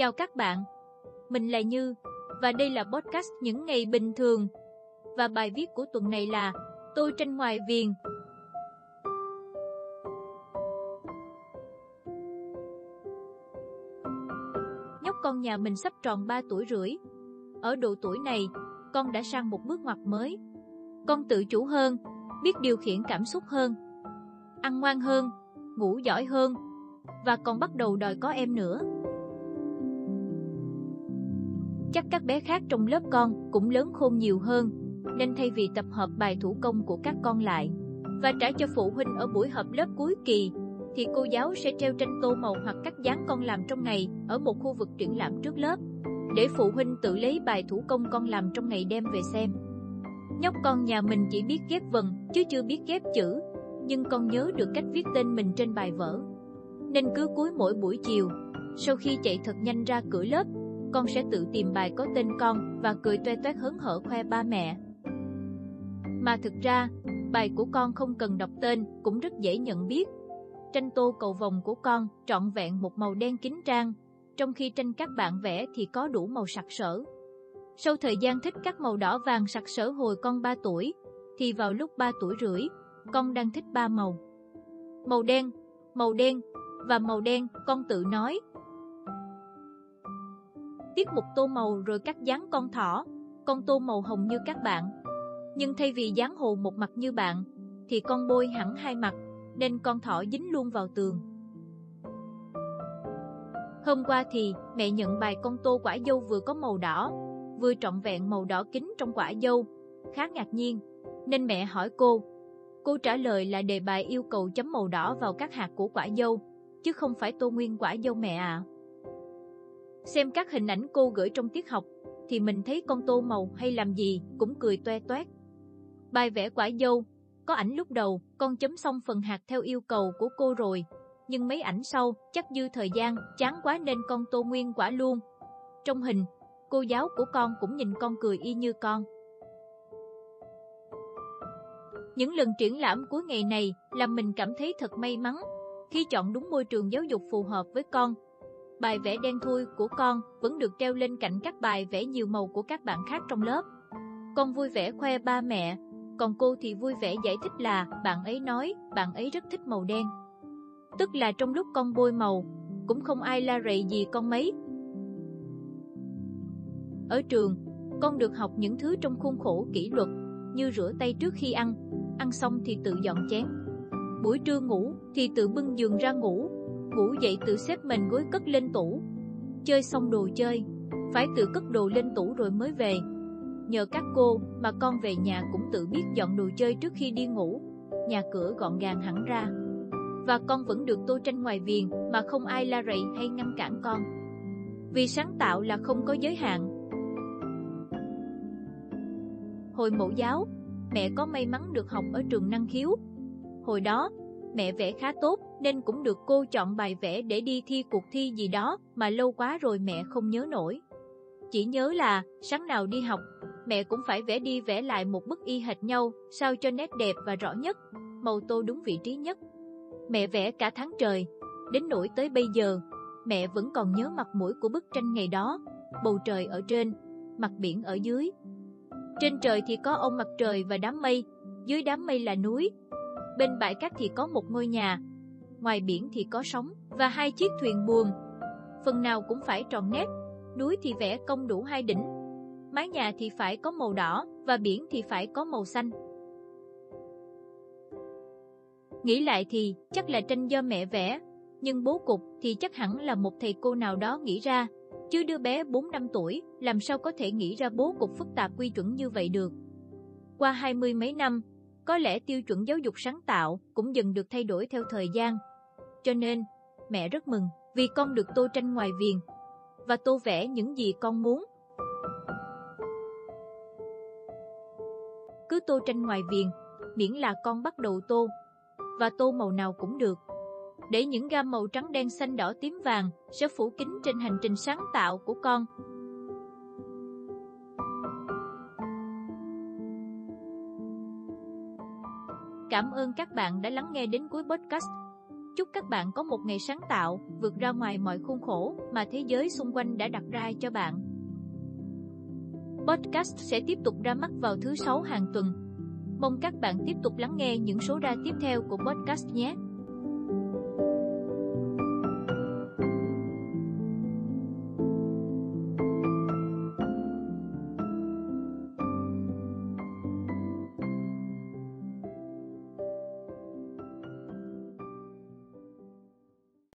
Chào các bạn, mình là Như và đây là podcast những ngày bình thường. Và bài viết của tuần này là Tôi tranh ngoài viền. Nhóc con nhà mình sắp tròn 3 tuổi rưỡi. Ở độ tuổi này, con đã sang một bước ngoặt mới. Con tự chủ hơn, biết điều khiển cảm xúc hơn, ăn ngoan hơn, ngủ giỏi hơn và còn bắt đầu đòi có em nữa. Chắc các bé khác trong lớp con cũng lớn khôn nhiều hơn, nên thay vì tập hợp bài thủ công của các con lại và trả cho phụ huynh ở buổi họp lớp cuối kỳ, thì cô giáo sẽ treo tranh tô màu hoặc cắt dán con làm trong ngày ở một khu vực triển lãm trước lớp, để phụ huynh tự lấy bài thủ công con làm trong ngày đem về xem. Nhóc con nhà mình chỉ biết ghép vần chứ chưa biết ghép chữ, nhưng con nhớ được cách viết tên mình trên bài vở. Nên cứ cuối mỗi buổi chiều, sau khi chạy thật nhanh ra cửa lớp, con sẽ tự tìm bài có tên con và cười toe toét hớn hở khoe ba mẹ. Mà thực ra, bài của con không cần đọc tên cũng rất dễ nhận biết. Tranh tô cầu vồng của con trọn vẹn một màu đen kính trang, trong khi tranh các bạn vẽ thì có đủ màu sặc sỡ. Sau thời gian thích các màu đỏ vàng sặc sỡ hồi con 3 tuổi, thì vào lúc 3 tuổi rưỡi, con đang thích ba màu. Màu đen, màu đen và màu đen, con tự nói. Tiết mục tô màu rồi cắt dán con thỏ, con tô màu hồng như các bạn. Nhưng thay vì dán hồ một mặt như bạn, thì con bôi hẳn hai mặt, nên con thỏ dính luôn vào tường. Hôm qua thì mẹ nhận bài con tô quả dâu vừa có màu đỏ, vừa trọn vẹn màu đỏ kính trong quả dâu. Khá ngạc nhiên, nên mẹ hỏi cô. Cô trả lời là đề bài yêu cầu chấm màu đỏ vào các hạt của quả dâu, chứ không phải tô nguyên quả dâu mẹ à. Xem các hình ảnh cô gửi trong tiết học, thì mình thấy con tô màu hay làm gì cũng cười toe toét. Bài vẽ quả dâu, có ảnh lúc đầu, con chấm xong phần hạt theo yêu cầu của cô rồi, nhưng mấy ảnh sau, chắc dư thời gian, chán quá nên con tô nguyên quả luôn. Trong hình, cô giáo của con cũng nhìn con cười y như con. Những lần triển lãm cuối ngày này làm mình cảm thấy thật may mắn khi chọn đúng môi trường giáo dục phù hợp với con. Bài vẽ đen thui của con vẫn được treo lên cạnh các bài vẽ nhiều màu của các bạn khác trong lớp. Con vui vẻ khoe ba mẹ, còn cô thì vui vẻ giải thích là bạn ấy nói bạn ấy rất thích màu đen. Tức là trong lúc con bôi màu, cũng không ai la rầy gì con mấy. Ở trường, con được học những thứ trong khuôn khổ kỷ luật như rửa tay trước khi ăn, ăn xong thì tự dọn chén. Buổi trưa ngủ thì tự bưng giường ra ngủ, ngủ dậy tự xếp mình gối cất lên tủ. Chơi xong đồ chơi, phải tự cất đồ lên tủ rồi mới về. Nhờ các cô mà con về nhà cũng tự biết dọn đồ chơi trước khi đi ngủ, nhà cửa gọn gàng hẳn ra. Và con vẫn được tô tranh ngoài viền mà không ai la rầy hay ngăn cản con. Vì sáng tạo là không có giới hạn. Hồi mẫu giáo, mẹ có may mắn được học ở trường năng khiếu. Hồi đó, mẹ vẽ khá tốt nên cũng được cô chọn bài vẽ để đi thi cuộc thi gì đó mà lâu quá rồi mẹ không nhớ nổi. Chỉ nhớ là sáng nào đi học, mẹ cũng phải vẽ đi vẽ lại một bức y hệt nhau sao cho nét đẹp và rõ nhất, màu tô đúng vị trí nhất. Mẹ vẽ cả tháng trời, đến nỗi tới bây giờ, mẹ vẫn còn nhớ mặt mũi của bức tranh ngày đó, bầu trời ở trên, mặt biển ở dưới. Trên trời thì có ông mặt trời và đám mây, dưới đám mây là núi. Bên bãi cát thì có một ngôi nhà, ngoài biển thì có sóng và hai chiếc thuyền buồm. Phần nào cũng phải tròn nét, núi thì vẽ công đủ hai đỉnh, mái nhà thì phải có màu đỏ và biển thì phải có màu xanh. Nghĩ lại thì chắc là tranh do mẹ vẽ, nhưng bố cục thì chắc hẳn là một thầy cô nào đó nghĩ ra, chứ đứa bé 4 năm tuổi làm sao có thể nghĩ ra bố cục phức tạp quy chuẩn như vậy được. Qua hai mươi mấy năm, có lẽ tiêu chuẩn giáo dục sáng tạo cũng dần được thay đổi theo thời gian. Cho nên, mẹ rất mừng vì con được tô tranh ngoài viền và tô vẽ những gì con muốn. Cứ tô tranh ngoài viền, miễn là con bắt đầu tô, và tô màu nào cũng được. Để những gam màu trắng đen xanh đỏ tím vàng sẽ phủ kín trên hành trình sáng tạo của con. Cảm ơn các bạn đã lắng nghe đến cuối podcast. Chúc các bạn có một ngày sáng tạo, vượt ra ngoài mọi khuôn khổ mà thế giới xung quanh đã đặt ra cho bạn. Podcast sẽ tiếp tục ra mắt vào thứ sáu hàng tuần. Mong các bạn tiếp tục lắng nghe những số ra tiếp theo của podcast nhé.